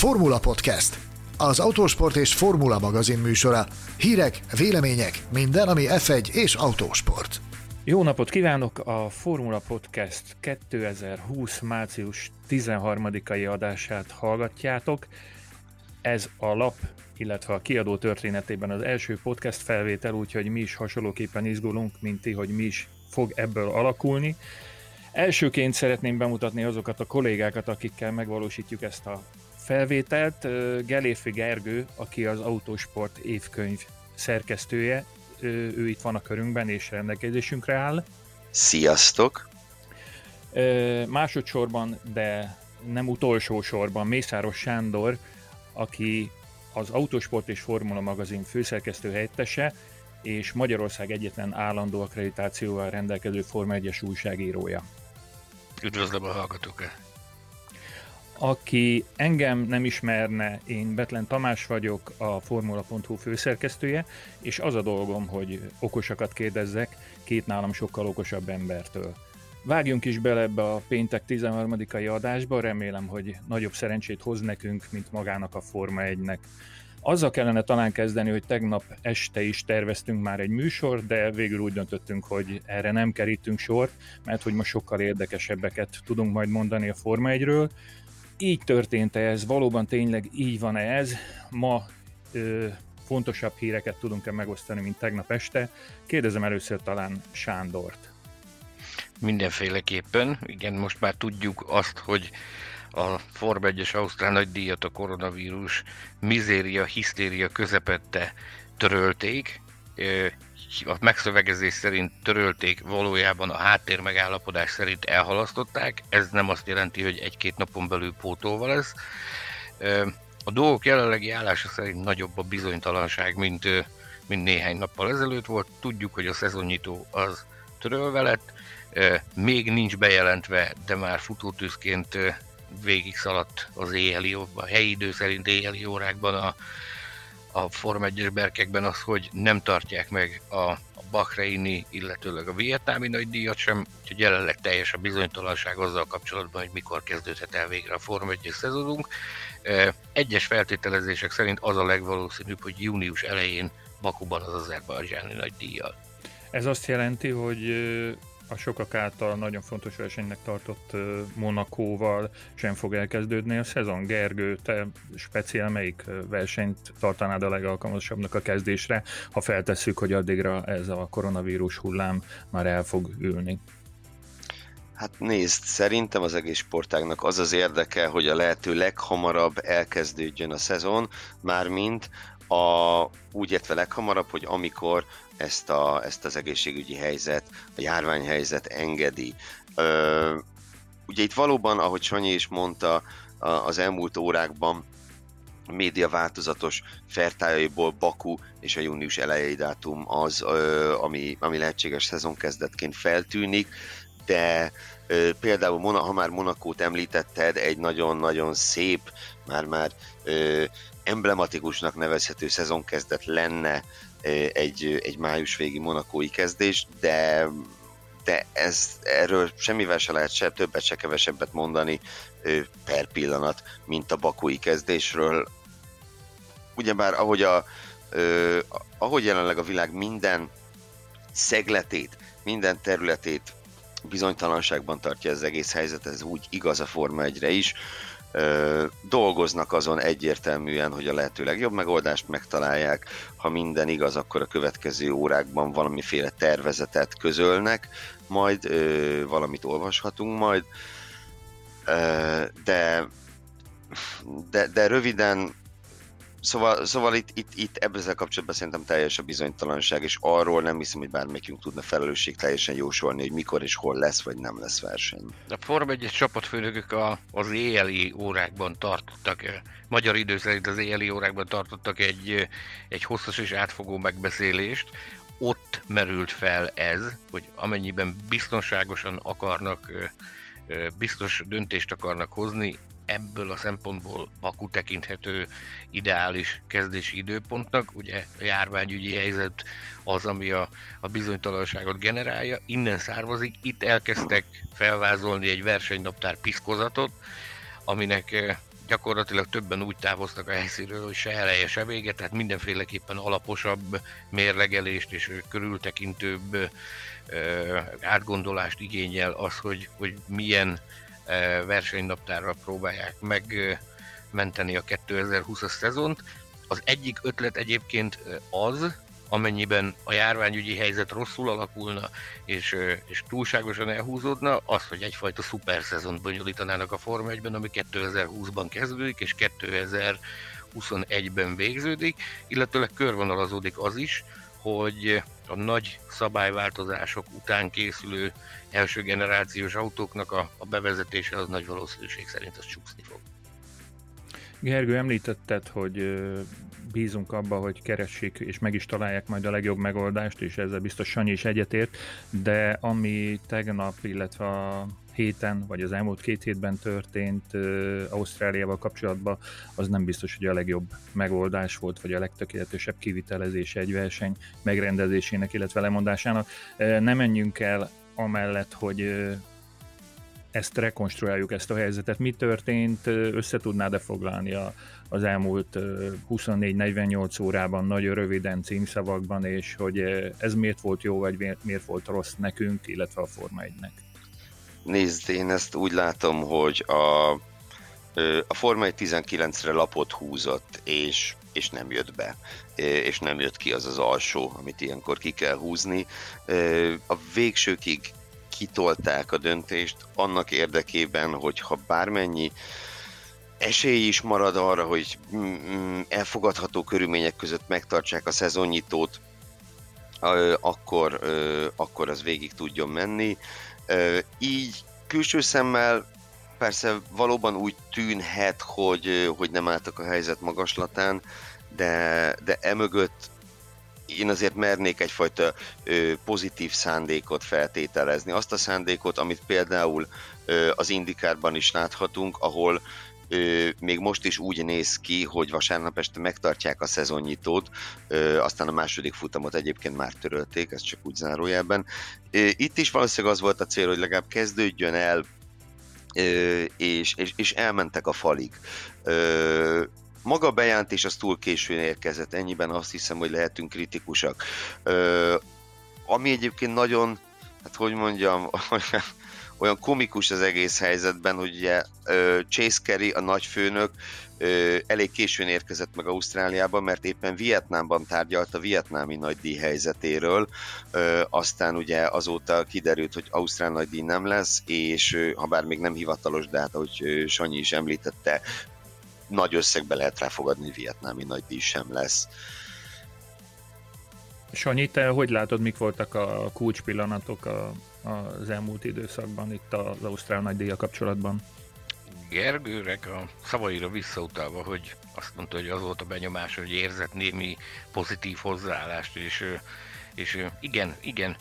Formula Podcast, az autósport és formula magazin műsora. Hírek, vélemények, minden, ami F1 és autósport. Jó napot kívánok! A Formula Podcast 2020. március 13-ai adását hallgatjátok. Ez a lap, illetve a kiadó történetében az első podcast felvétel, úgyhogy mi is hasonlóképpen izgulunk, mint ti, hogy mi is fog ebből alakulni. Elsőként szeretném bemutatni azokat a kollégákat, akikkel megvalósítjuk ezt a felvételt. Geléfi Gergő, aki az Autosport évkönyv szerkesztője, ő itt van a körünkben és rendelkezésünkre áll. Sziasztok! Másodszorban, de nem utolsó sorban Mészáros Sándor, aki az Autosport és Formula magazin főszerkesztő helyettese, és Magyarország egyetlen állandó akkreditációval rendelkező Forma 1-es újságírója. Üdvözlöm a hallgatókat! Aki engem nem ismerne, én Betlen Tamás vagyok, a Formula.hu főszerkesztője, és az a dolgom, hogy okosakat kérdezzek két nálam sokkal okosabb embertől. Vágjunk is bele ebbe a péntek 13-ai adásba, remélem, hogy nagyobb szerencsét hoz nekünk, mint magának a Forma 1-nek. Azzal kellene talán kezdeni, hogy tegnap este is terveztünk már egy műsor, de végül úgy döntöttünk, hogy erre nem kerítünk sort, mert hogy most sokkal érdekesebbeket tudunk majd mondani a Forma 1-ről. Így történt -e ez? Valóban tényleg így van -e ez? Ma ö, fontosabb híreket tudunk-e megosztani, mint tegnap este? Kérdezem először talán Sándort. Mindenféleképpen. Igen, most már tudjuk azt, hogy a Form 1-es Ausztrál nagy díjat a koronavírus mizéria, hisztéria közepette törölték. A megszövegezés szerint törölték, valójában a háttér megállapodás szerint elhalasztották. Ez nem azt jelenti, hogy egy-két napon belül pótolva lesz. A dolgok jelenlegi állása szerint nagyobb a bizonytalanság, mint, mint néhány nappal ezelőtt volt. Tudjuk, hogy a szezonnyitó az törölve lett, még nincs bejelentve, de már futótűzként végig szaladt az éjjeli, a helyi idő szerint éjjeli órákban a, a Form 1 berkekben az, hogy nem tartják meg a, Bahreini, illetőleg a vietnámi nagy díjat sem, úgyhogy jelenleg teljes a bizonytalanság azzal kapcsolatban, hogy mikor kezdődhet el végre a Form 1 szezonunk. Egyes feltételezések szerint az a legvalószínűbb, hogy június elején Bakuban az azerbajdzsáni nagy díjjal. Ez azt jelenti, hogy a sokak által nagyon fontos versenynek tartott Monakóval sem fog elkezdődni a szezon. Gergő, te speciál melyik versenyt tartanád a legalkalmasabbnak a kezdésre, ha feltesszük, hogy addigra ez a koronavírus hullám már el fog ülni? Hát nézd, szerintem az egész sportágnak az az érdeke, hogy a lehető leghamarabb elkezdődjön a szezon, mármint a, úgy értve leghamarabb, hogy amikor ezt, a, ezt az egészségügyi helyzet, a járványhelyzet engedi. Ö, ugye itt valóban, ahogy Sanyi is mondta, az elmúlt órákban a média változatos fertájaiból Baku és a június elejei dátum az, ami, ami lehetséges szezonkezdetként feltűnik, de például, ha már Monakót említetted, egy nagyon-nagyon szép, már-már emblematikusnak nevezhető szezonkezdet lenne egy, egy május végi monakói kezdés, de de ez, erről semmivel se lehet se többet, se kevesebbet mondani per pillanat, mint a bakui kezdésről. Ugyebár ahogy, a, ahogy jelenleg a világ minden szegletét, minden területét bizonytalanságban tartja az egész helyzet, ez úgy igaz a Forma 1 is, dolgoznak azon egyértelműen, hogy a lehető legjobb megoldást megtalálják. Ha minden igaz, akkor a következő órákban valamiféle tervezetet közölnek, majd ö, valamit olvashatunk majd. Ö, de, de, de röviden Szóval, szóval itt, itt, itt ebben kapcsolatban szerintem teljes a bizonytalanság, és arról nem hiszem, hogy bármelyikünk tudna felelősség teljesen jósolni, hogy mikor és hol lesz, vagy nem lesz verseny. A Form 1 csapatfőnökök a, az éjjeli órákban tartottak, eh, magyar idő szerint az éjjeli órákban tartottak egy, eh, egy hosszas és átfogó megbeszélést, ott merült fel ez, hogy amennyiben biztonságosan akarnak, eh, biztos döntést akarnak hozni, ebből a szempontból Baku tekinthető ideális kezdési időpontnak. Ugye a járványügyi helyzet az, ami a, a bizonytalanságot generálja. Innen származik, itt elkezdtek felvázolni egy versenynaptár piszkozatot, aminek eh, gyakorlatilag többen úgy távoztak a helyszínről, hogy se eleje, se vége, tehát mindenféleképpen alaposabb mérlegelést és körültekintőbb átgondolást igényel az, hogy, hogy milyen versenynaptárral próbálják megmenteni a 2020-as szezont. Az egyik ötlet egyébként az, amennyiben a járványügyi helyzet rosszul alakulna, és, és túlságosan elhúzódna, az, hogy egyfajta szuper szezont bonyolítanának a Forma 1-ben, ami 2020-ban kezdődik, és 2021-ben végződik, illetőleg körvonalazódik az is, hogy a nagy szabályváltozások után készülő első generációs autóknak a, a bevezetése az nagy valószínűség szerint az csúszni fog. Gergő, említetted, hogy bízunk abba, hogy keressék és meg is találják majd a legjobb megoldást, és ezzel biztos Sanyi is egyetért, de ami tegnap, illetve a héten, vagy az elmúlt két hétben történt Ausztráliával kapcsolatban, az nem biztos, hogy a legjobb megoldás volt, vagy a legtökéletesebb kivitelezése egy verseny megrendezésének, illetve lemondásának. Nem menjünk el amellett, hogy ezt rekonstruáljuk, ezt a helyzetet. Mi történt? Összetudnád-e foglalni a, az elmúlt 24-48 órában nagyon röviden címszavakban, és hogy ez miért volt jó, vagy miért volt rossz nekünk, illetve a Forma 1-nek? Nézd, én ezt úgy látom, hogy a, a Forma 1 19-re lapot húzott, és, és nem jött be, és nem jött ki az az alsó, amit ilyenkor ki kell húzni. A végsőkig kitolták a döntést annak érdekében, hogy ha bármennyi esély is marad arra, hogy mm, mm, elfogadható körülmények között megtartsák a szezonnyitót, akkor, akkor az végig tudjon menni. Így külső szemmel persze valóban úgy tűnhet, hogy, hogy nem álltak a helyzet magaslatán, de, de emögött én azért mernék egyfajta ö, pozitív szándékot feltételezni. Azt a szándékot, amit például ö, az Indikárban is láthatunk, ahol ö, még most is úgy néz ki, hogy vasárnap este megtartják a szezonnyitót, ö, aztán a második futamot egyébként már törölték, ez csak úgy zárójelben. Ö, itt is valószínűleg az volt a cél, hogy legalább kezdődjön el, ö, és, és, és elmentek a falig. Ö, maga bejelentés az túl későn érkezett, ennyiben azt hiszem, hogy lehetünk kritikusak. Ö, ami egyébként nagyon, hát hogy mondjam, olyan komikus az egész helyzetben, hogy ugye Chase Carey, a nagyfőnök elég későn érkezett meg Ausztráliába, mert éppen Vietnámban tárgyalt a vietnámi nagydíj helyzetéről, aztán ugye azóta kiderült, hogy Ausztrál nagydíj nem lesz, és ha bár még nem hivatalos, de hát ahogy Sanyi is említette, nagy összegbe lehet ráfogadni, hogy vietnámi nagydíj sem lesz. Sanyi, te hogy látod, mik voltak a kulcs pillanatok a, az elmúlt időszakban itt az Ausztrál nagydíja kapcsolatban? Gergőrek a szavaira visszautalva, hogy azt mondta, hogy az volt a benyomás, hogy érzett némi pozitív hozzáállást, és, és igen, igen,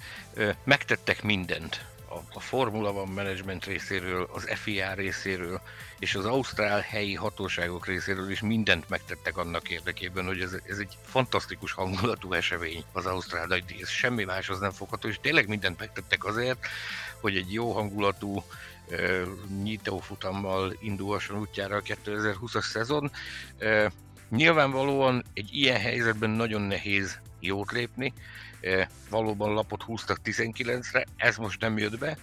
megtettek mindent a, a Formula One Management részéről, az FIA részéről, és az ausztrál helyi hatóságok részéről is mindent megtettek annak érdekében, hogy ez, ez egy fantasztikus hangulatú esemény az ausztrál nagydíj, ez semmi máshoz nem fogható, és tényleg mindent megtettek azért, hogy egy jó hangulatú uh, nyitófutammal indulhasson útjára a 2020-as szezon. Uh, nyilvánvalóan egy ilyen helyzetben nagyon nehéz jót lépni, valóban lapot húztak 19-re, ez most nem jött be,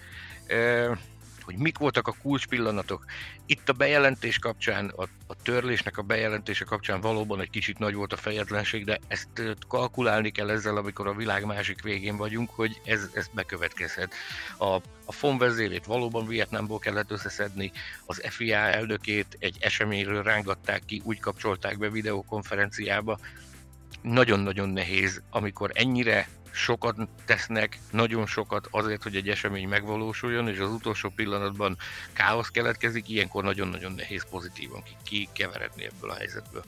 hogy mik voltak a kulcs pillanatok. Itt a bejelentés kapcsán, a, a törlésnek a bejelentése kapcsán valóban egy kicsit nagy volt a fejetlenség, de ezt kalkulálni kell ezzel, amikor a világ másik végén vagyunk, hogy ez, ez bekövetkezhet. A, a FON vezérét valóban Vietnámból kellett összeszedni, az FIA elnökét egy eseményről rángatták ki, úgy kapcsolták be videokonferenciába. Nagyon-nagyon nehéz, amikor ennyire sokat tesznek, nagyon sokat azért, hogy egy esemény megvalósuljon, és az utolsó pillanatban káosz keletkezik, ilyenkor nagyon-nagyon nehéz pozitívan kikeveredni ebből a helyzetből.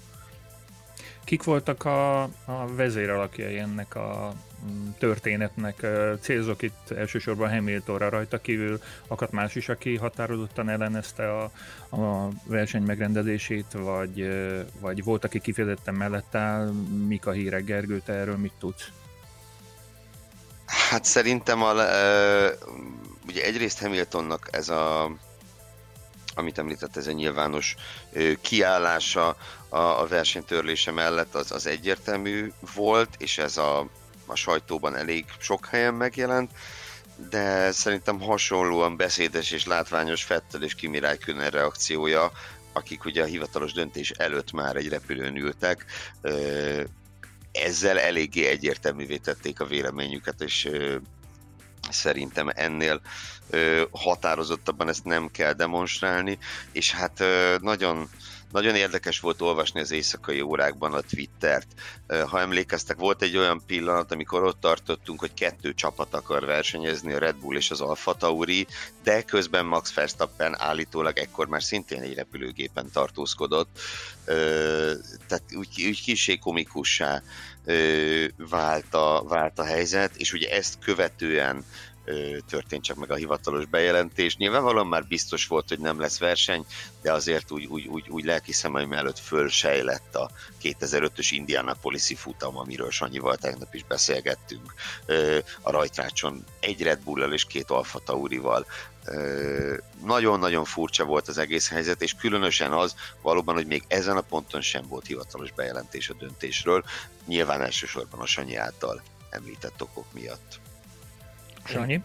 Kik voltak a, a vezéralakjai ennek a mm, történetnek? Célzok itt elsősorban Hamiltonra rajta kívül, akadt más is, aki határozottan ellenezte a, a verseny megrendezését, vagy, vagy volt, aki kifejezetten mellett áll, mik a hírek, Gergő, te erről mit tudsz? Hát szerintem a, ugye egyrészt Hamiltonnak ez a amit említett, ez egy nyilvános kiállása a, a versenytörlése mellett, az, az egyértelmű volt, és ez a, a sajtóban elég sok helyen megjelent, de szerintem hasonlóan beszédes és látványos Fettel és Kimi Räikkönen reakciója, akik ugye a hivatalos döntés előtt már egy repülőn ültek, ezzel eléggé egyértelművé tették a véleményüket, és szerintem ennél határozottabban ezt nem kell demonstrálni, és hát nagyon nagyon érdekes volt olvasni az éjszakai órákban a Twittert. Ha emlékeztek, volt egy olyan pillanat, amikor ott tartottunk, hogy kettő csapat akar versenyezni, a Red Bull és az Alfa Tauri, de közben Max Verstappen állítólag ekkor már szintén egy repülőgépen tartózkodott. Tehát úgy, úgy kisé komikussá vált a, vált a helyzet, és ugye ezt követően történt csak meg a hivatalos bejelentés. Nyilvánvalóan már biztos volt, hogy nem lesz verseny, de azért úgy, úgy, úgy, úgy lelki szemeim előtt fölsejlett a 2005-ös Indianapolis-i futam, amiről Sanyival tegnap is beszélgettünk. A rajtrácson egy Red bull és két Alfa Taurival nagyon-nagyon furcsa volt az egész helyzet, és különösen az valóban, hogy még ezen a ponton sem volt hivatalos bejelentés a döntésről, nyilván elsősorban a Sanyi által említett okok miatt. Sanyi?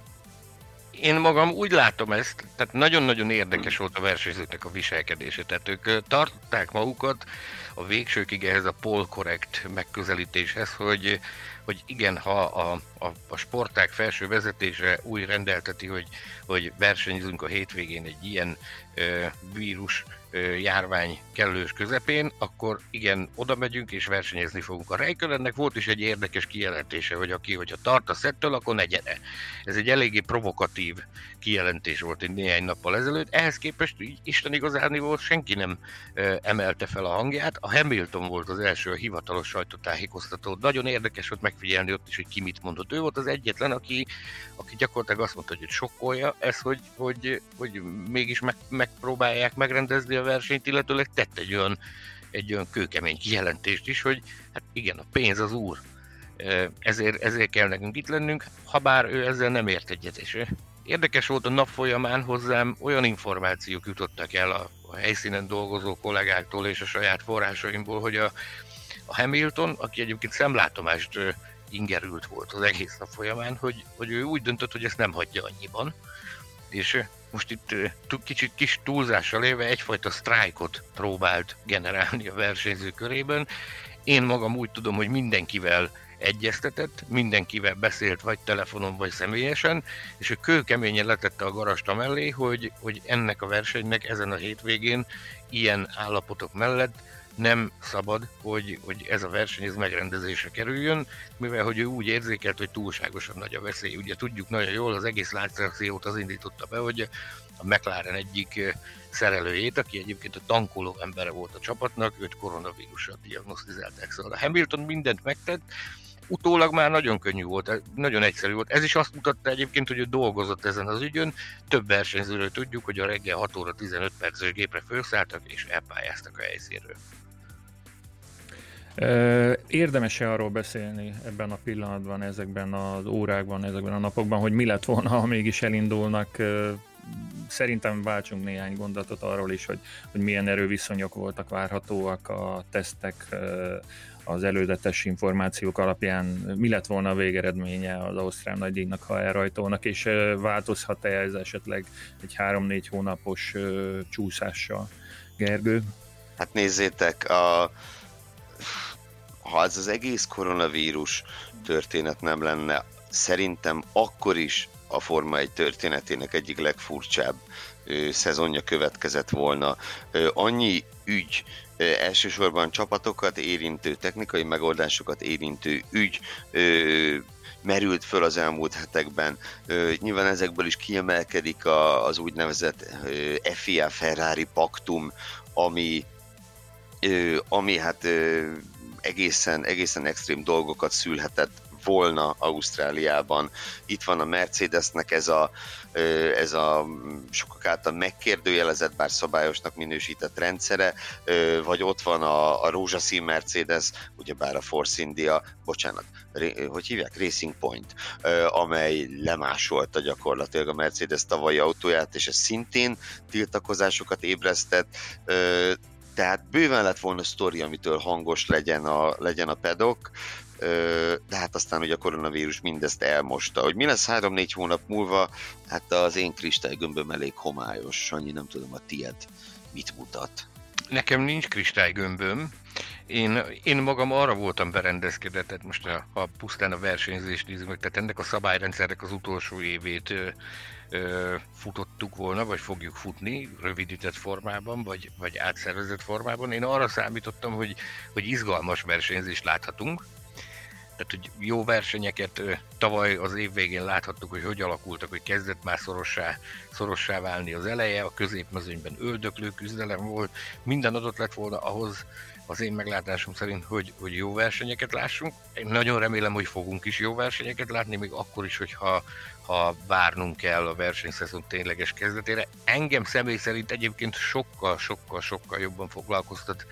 Én magam úgy látom ezt, tehát nagyon-nagyon érdekes volt a versenyzőknek a viselkedése. Tehát ők tartották magukat a végsőkig ehhez a polkorrekt megközelítéshez, hogy, hogy igen, ha a, a, a sporták felső vezetése úgy rendelteti, hogy, hogy versenyzünk a hétvégén egy ilyen ö, vírus járvány kellős közepén, akkor igen, oda megyünk és versenyezni fogunk. A Reikönennek volt is egy érdekes kijelentése, hogy aki, hogyha tart a szettől, akkor ne gyere. Ez egy eléggé provokatív kijelentés volt egy néhány nappal ezelőtt. Ehhez képest így Isten igazán volt, senki nem emelte fel a hangját. A Hamilton volt az első a hivatalos sajtótájékoztató. Nagyon érdekes volt megfigyelni ott is, hogy ki mit mondott. Ő volt az egyetlen, aki, aki gyakorlatilag azt mondta, hogy sokkolja ez, hogy, hogy, hogy mégis meg, megpróbálják megrendezni a versenyt, illetőleg tett egy olyan, egy olyan kőkemény kijelentést is, hogy hát igen, a pénz az úr, ezért, ezért kell nekünk itt lennünk, ha bár ő ezzel nem ért egyet, és érdekes volt a nap folyamán hozzám olyan információk jutottak el a, a helyszínen dolgozó kollégáktól és a saját forrásaimból, hogy a, a Hamilton, aki egyébként szemlátomást ingerült volt az egész nap folyamán, hogy, hogy ő úgy döntött, hogy ezt nem hagyja annyiban, és most itt kicsit kis túlzással éve egyfajta sztrájkot próbált generálni a versenyző körében. Én magam úgy tudom, hogy mindenkivel egyeztetett, mindenkivel beszélt vagy telefonon, vagy személyesen, és ő kőkeményen letette a garasta mellé, hogy, hogy ennek a versenynek ezen a hétvégén ilyen állapotok mellett nem szabad, hogy, hogy ez a verseny ez megrendezésre kerüljön, mivel hogy ő úgy érzékelt, hogy túlságosan nagy a veszély. Ugye tudjuk nagyon jól, az egész látszaciót az indította be, hogy a McLaren egyik szerelőjét, aki egyébként a tankoló embere volt a csapatnak, őt koronavírussal diagnosztizálták. Szóval a Hamilton mindent megtett, utólag már nagyon könnyű volt, nagyon egyszerű volt. Ez is azt mutatta egyébként, hogy ő dolgozott ezen az ügyön. Több versenyzőről tudjuk, hogy a reggel 6 óra 15 perces gépre felszálltak és elpályáztak a helyszínről. Érdemes-e arról beszélni ebben a pillanatban, ezekben az órákban, ezekben a napokban, hogy mi lett volna, ha mégis elindulnak? Szerintem váltsunk néhány gondolatot arról is, hogy, hogy milyen erőviszonyok voltak várhatóak a tesztek, az előzetes információk alapján mi lett volna a végeredménye az Ausztrál nagydíjnak, ha elrajtolnak, és változhat-e ez esetleg egy három-négy hónapos csúszással? Gergő? Hát nézzétek, a, ha ez az egész koronavírus történet nem lenne, szerintem akkor is a Forma 1 történetének egyik legfurcsább szezonja következett volna. Annyi ügy, elsősorban csapatokat érintő, technikai megoldásokat érintő ügy merült föl az elmúlt hetekben. Nyilván ezekből is kiemelkedik az úgynevezett ö, FIA Ferrari paktum, ami, ami hát egészen, egészen extrém dolgokat szülhetett volna Ausztráliában. Itt van a Mercedesnek ez a, ez a sokak által megkérdőjelezett, bár szabályosnak minősített rendszere, vagy ott van a, a rózsaszín Mercedes, ugyebár a Force India, bocsánat, hogy hívják? Racing Point, amely lemásolta gyakorlatilag a Mercedes tavalyi autóját, és ez szintén tiltakozásokat ébresztett, tehát bőven lett volna sztori, amitől hangos legyen a, legyen a pedok, de hát aztán ugye a koronavírus mindezt elmosta. Hogy mi lesz három-négy hónap múlva, hát az én kristálygömböm elég homályos, annyi nem tudom a tied mit mutat. Nekem nincs kristálygömböm, én, én magam arra voltam berendezkedett, tehát most a, ha pusztán a versenyzést nézzük meg, tehát ennek a szabályrendszernek az utolsó évét ö, ö, futottuk volna, vagy fogjuk futni rövidített formában, vagy, vagy átszervezett formában. Én arra számítottam, hogy, hogy izgalmas versenyzést láthatunk, tehát, hogy jó versenyeket tavaly az év végén láthattuk, hogy hogy alakultak, hogy kezdett már szorossá, szorossá válni az eleje, a középmezőnyben öldöklő küzdelem volt, minden adott lett volna ahhoz, az én meglátásom szerint, hogy, hogy jó versenyeket lássunk. Én nagyon remélem, hogy fogunk is jó versenyeket látni, még akkor is, hogyha ha várnunk kell a versenyszezon tényleges kezdetére. Engem személy szerint egyébként sokkal, sokkal, sokkal jobban foglalkoztat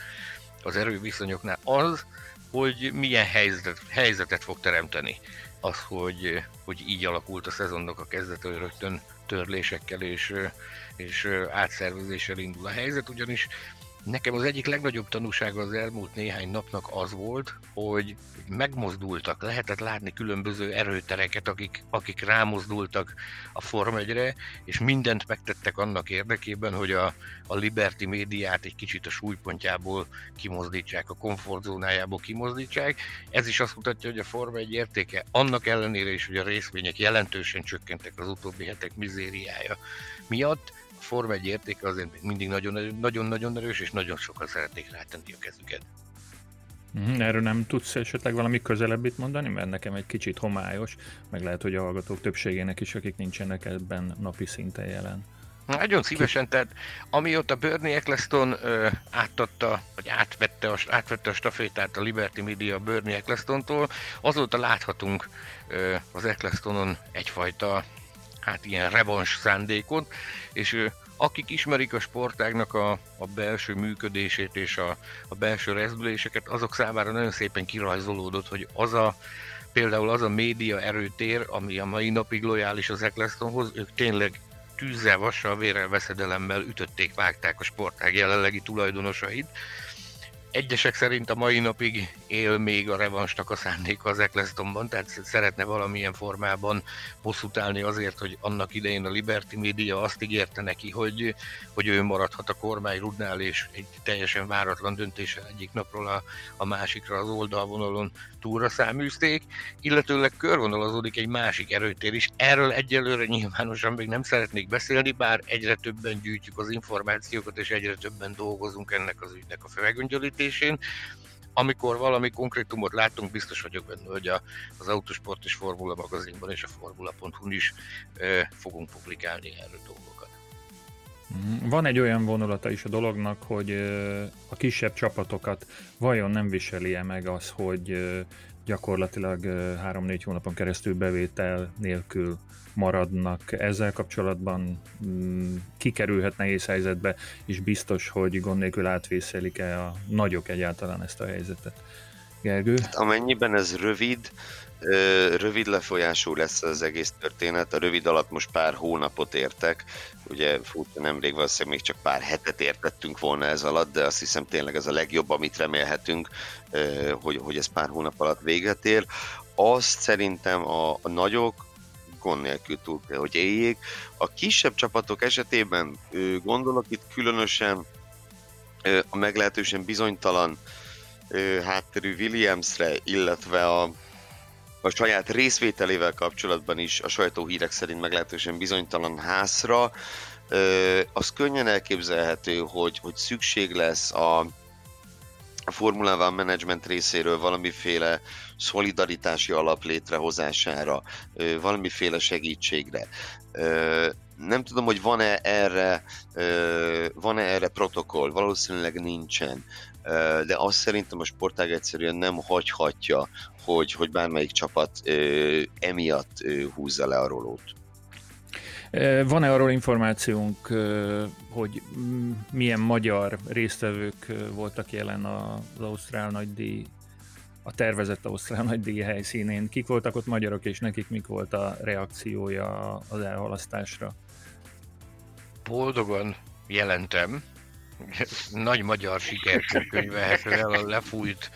az erőviszonyoknál az, hogy milyen helyzetet, helyzetet fog teremteni. Az, hogy, hogy így alakult a szezonnak a kezdete, hogy rögtön törlésekkel és, és átszervezéssel indul a helyzet, ugyanis Nekem az egyik legnagyobb tanúsága az elmúlt néhány napnak az volt, hogy megmozdultak, lehetett látni különböző erőtereket, akik, akik rámozdultak a Form 1 és mindent megtettek annak érdekében, hogy a, a Liberty médiát egy kicsit a súlypontjából kimozdítsák, a komfortzónájából kimozdítsák. Ez is azt mutatja, hogy a Form 1 értéke annak ellenére is, hogy a részvények jelentősen csökkentek az utóbbi hetek mizériája miatt, Forma 1 értéke azért még mindig nagyon-nagyon erős, és nagyon sokan szeretnék rátenni a kezüket. Mhm, erről nem tudsz esetleg valami közelebbit mondani, mert nekem egy kicsit homályos, meg lehet, hogy a hallgatók többségének is, akik nincsenek ebben napi szinten jelen. Nagyon szívesen, tehát amióta Bernie Eccleston ö, átadta, vagy átvette a, átvette a stafétát a Liberty Media Bernie Ecclestontól, azóta láthatunk ö, az Ecclestonon egyfajta hát ilyen revans szándékot, és akik ismerik a sportágnak a, a belső működését és a, a belső rezdüléseket, azok számára nagyon szépen kirajzolódott, hogy az a például az a média erőtér, ami a mai napig lojális az Ecclestonhoz, ők tényleg tűzzel, vassal, vérrel, veszedelemmel ütötték, vágták a sportág jelenlegi tulajdonosait, Egyesek szerint a mai napig él még a revansnak a szándéka az Ecclestonban, tehát szeretne valamilyen formában bosszút állni azért, hogy annak idején a Liberty Media azt ígérte neki, hogy, hogy ő maradhat a kormány rudnál, és egy teljesen váratlan döntéssel egyik napról a, a másikra az oldalvonalon túlra száműzték, illetőleg körvonalazódik egy másik erőtér is. Erről egyelőre nyilvánosan még nem szeretnék beszélni, bár egyre többen gyűjtjük az információkat, és egyre többen dolgozunk ennek az ügynek a felgöngyölítésén. Amikor valami konkrétumot látunk, biztos vagyok benne, hogy a, az Autosport és Formula magazinban és a formula.hu-n is e, fogunk publikálni erről dolgokat. Mhm. Van egy olyan vonulata is a dolognak, hogy a kisebb csapatokat vajon nem viseli-e meg az, hogy gyakorlatilag 3-4 hónapon keresztül bevétel nélkül maradnak. Ezzel kapcsolatban mm, kikerülhet nehéz helyzetbe, és biztos, hogy gond nélkül átvészelik-e a nagyok egyáltalán ezt a helyzetet. Gergő? Hát amennyiben ez rövid, rövid lefolyású lesz az egész történet. A rövid alatt most pár hónapot értek, ugye furcsa nemrég valószínűleg még csak pár hetet értettünk volna ez alatt, de azt hiszem tényleg ez a legjobb, amit remélhetünk, hogy, hogy ez pár hónap alatt véget ér. Azt szerintem a, a nagyok gond nélkül túl kell, hogy éljék. A kisebb csapatok esetében gondolok itt különösen a meglehetősen bizonytalan hátterű Williamsre, illetve a, a saját részvételével kapcsolatban is a sajtóhírek szerint meglehetősen bizonytalan házra, az könnyen elképzelhető, hogy, hogy szükség lesz a, a Formula One Management részéről valamiféle szolidaritási alap létrehozására, valamiféle segítségre. Nem tudom, hogy van-e erre, van-e erre protokoll, valószínűleg nincsen. De azt szerintem a sportág egyszerűen nem hagyhatja, hogy, hogy bármelyik csapat emiatt húzza le a rolót. Van-e arról információnk, hogy milyen magyar résztvevők voltak jelen az Ausztrál nagydíj, a tervezett Ausztrál nagydíj helyszínén? Kik voltak ott magyarok, és nekik mik volt a reakciója az elhalasztásra? Boldogan jelentem, nagy magyar sikert könyvelhető el a lefújt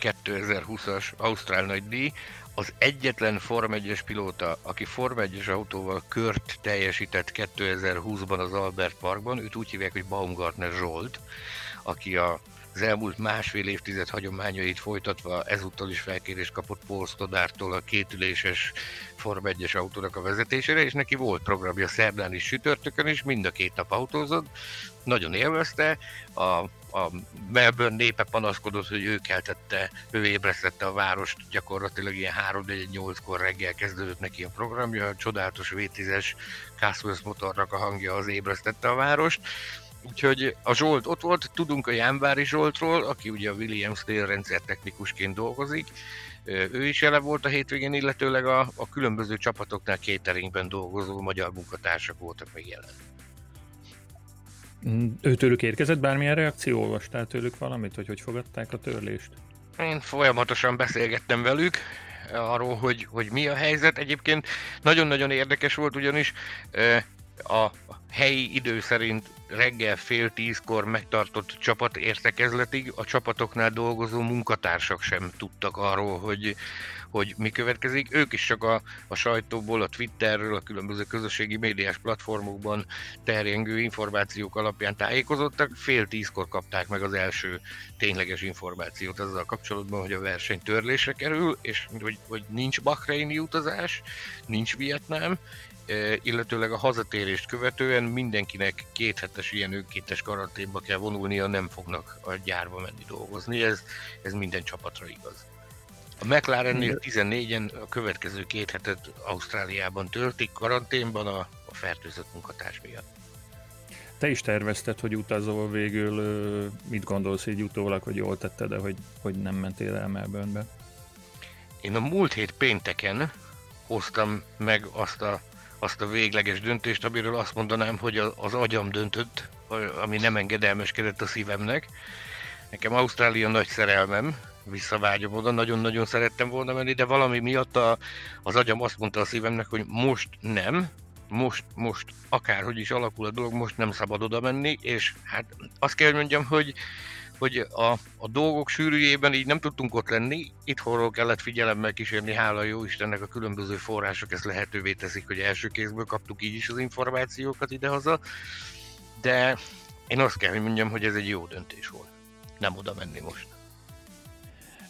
2020-as Ausztrál nagydíj, az egyetlen Form 1-es pilóta, aki Form 1-es autóval kört teljesített 2020-ban az Albert Parkban, őt úgy hívják, hogy Baumgartner Zsolt, aki a az elmúlt másfél évtized hagyományait folytatva ezúttal is felkérést kapott Paul Stodártól a kétüléses Form 1-es autónak a vezetésére, és neki volt programja szerdán is, sütörtökön is, mind a két nap autózott, nagyon élvezte, a, a Melbourne népe panaszkodott, hogy ő keltette, ő ébresztette a várost, gyakorlatilag ilyen 3-4-8-kor reggel kezdődött neki a programja, a csodálatos V10-es Castles motornak a hangja az ébresztette a várost, Úgyhogy a Zsolt ott volt, tudunk a Jánvári Zsoltról, aki ugye a Williams rendszer technikusként dolgozik. Ő is jelen volt a hétvégén, illetőleg a, a különböző csapatoknál kéteringben dolgozó magyar munkatársak voltak meg jelen. Mm, őtőlük érkezett bármilyen reakció? Olvastál tőlük valamit, hogy hogy fogadták a törlést? Én folyamatosan beszélgettem velük arról, hogy, hogy mi a helyzet. Egyébként nagyon-nagyon érdekes volt, ugyanis a helyi idő szerint reggel fél tízkor megtartott csapat értekezletig a csapatoknál dolgozó munkatársak sem tudtak arról, hogy, hogy mi következik. Ők is csak a, a sajtóból, a Twitterről, a különböző közösségi médiás platformokban terjengő információk alapján tájékozottak. Fél tízkor kapták meg az első tényleges információt azzal kapcsolatban, hogy a verseny törlésre kerül, és hogy, hogy nincs Bahreini utazás, nincs Vietnám, illetőleg a hazatérést követően mindenkinek két hetes ilyen önkéntes karanténba kell vonulnia, nem fognak a gyárba menni dolgozni, ez, ez minden csapatra igaz. A McLarennél 14-en a következő két hetet Ausztráliában töltik karanténban a, a fertőzött munkatárs miatt. Te is tervezted, hogy utazol végül, mit gondolsz így utólag, hogy jól tetted, de hogy, hogy nem mentél el Melbourne-be? Én a múlt hét pénteken hoztam meg azt a azt a végleges döntést, amiről azt mondanám, hogy az agyam döntött, ami nem engedelmeskedett a szívemnek. Nekem Ausztrália nagy szerelmem, visszavágyom oda, nagyon-nagyon szerettem volna menni, de valami miatt a, az agyam azt mondta a szívemnek, hogy most nem, most, most akárhogy is alakul a dolog, most nem szabad oda menni, és hát azt kell, mondjam, hogy hogy a, a dolgok sűrűjében így nem tudtunk ott lenni, itthonról kellett figyelemmel kísérni, hála jó Istennek a különböző források ezt lehetővé teszik, hogy első kézből kaptuk így is az információkat idehaza, de én azt kell, hogy mondjam, hogy ez egy jó döntés volt. Nem oda menni most.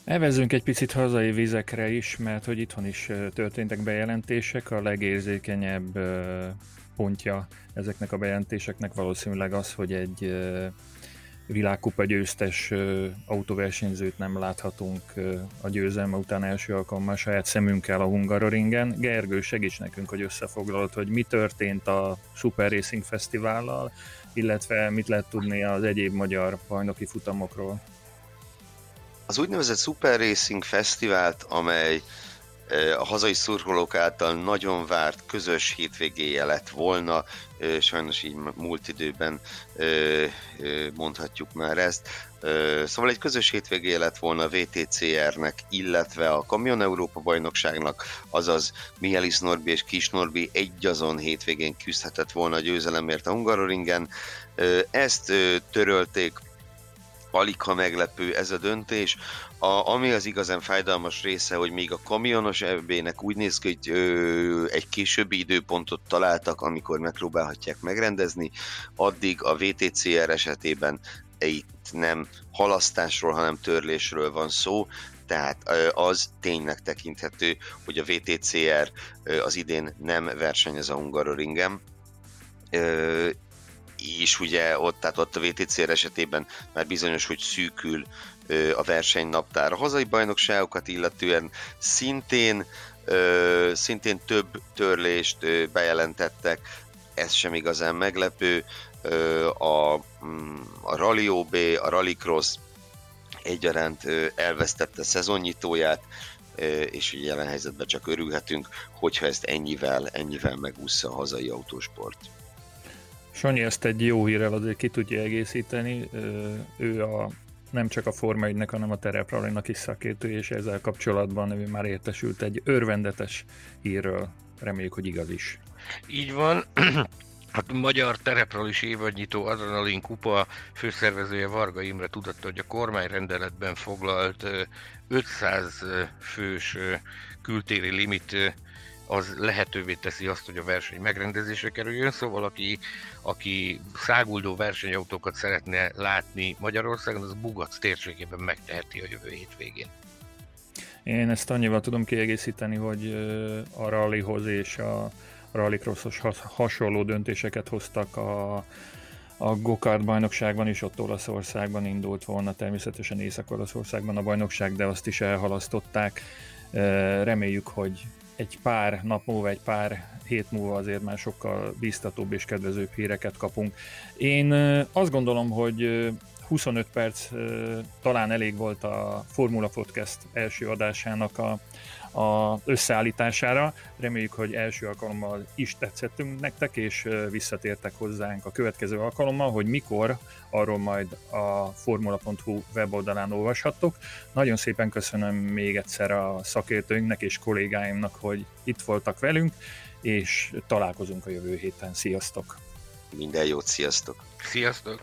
Evezünk egy picit hazai vizekre is, mert hogy itthon is történtek bejelentések, a legérzékenyebb pontja ezeknek a bejelentéseknek valószínűleg az, hogy egy világkupa győztes autóversenyzőt nem láthatunk a győzelme után első alkalommal saját szemünkkel a Hungaroringen. Gergő, segíts nekünk, hogy összefoglalod, hogy mi történt a Super Racing Fesztivállal, illetve mit lehet tudni az egyéb magyar bajnoki futamokról. Az úgynevezett Super Racing Fesztivált, amely a hazai szurkolók által nagyon várt közös hétvégéje lett volna, sajnos így múlt időben mondhatjuk már ezt. Szóval egy közös hétvégéje lett volna a VTCR-nek, illetve a Kamion Európa bajnokságnak, azaz Mielis Norbi és Kis Norbi egyazon hétvégén küzdhetett volna a győzelemért a Hungaroringen. Ezt törölték alig meglepő ez a döntés. A, ami az igazán fájdalmas része, hogy még a kamionos ebbének úgy néz ki, hogy ö, egy későbbi időpontot találtak, amikor megpróbálhatják megrendezni, addig a VTCR esetében itt nem halasztásról, hanem törlésről van szó, tehát az tényleg tekinthető, hogy a VTCR az idén nem versenyez a Hungaroringen, és ugye ott, tehát ott a VTCR esetében már bizonyos, hogy szűkül a versenynaptár. A hazai bajnokságokat illetően szintén, szintén több törlést bejelentettek, ez sem igazán meglepő. A, mm, a Rally OB, a Rally Cross egyaránt elvesztette szezonnyitóját, és ugye jelen helyzetben csak örülhetünk, hogyha ezt ennyivel, ennyivel megúszza a hazai autósport. Sanyi ezt egy jó hírrel azért ki tudja egészíteni. Ő a nem csak a Forma 1 hanem a terepralinak is szakértő, és ezzel kapcsolatban ő már értesült egy örvendetes hírről. Reméljük, hogy igaz is. Így van. Hát magyar terepralis évadnyitó Adrenalin Kupa főszervezője Varga Imre tudatta, hogy a kormányrendeletben foglalt 500 fős kültéri limit az lehetővé teszi azt, hogy a verseny megrendezésre kerüljön, szóval aki, aki száguldó versenyautókat szeretne látni Magyarországon, az Bugac térségében megteheti a jövő hétvégén. Én ezt annyival tudom kiegészíteni, hogy a rallyhoz és a rallycrossos hasonló döntéseket hoztak a, a Gokart bajnokságban is, ott Olaszországban indult volna, természetesen Észak-Olaszországban a bajnokság, de azt is elhalasztották. Reméljük, hogy egy pár nap múlva, egy pár hét múlva azért már sokkal biztatóbb és kedvezőbb híreket kapunk. Én azt gondolom, hogy 25 perc talán elég volt a Formula Podcast első adásának a, a összeállítására. Reméljük, hogy első alkalommal is tetszettünk nektek, és visszatértek hozzánk a következő alkalommal, hogy mikor, arról majd a formula.hu weboldalán olvashattok. Nagyon szépen köszönöm még egyszer a szakértőinknek és kollégáimnak, hogy itt voltak velünk, és találkozunk a jövő héten. Sziasztok! Minden jót, sziasztok! Sziasztok!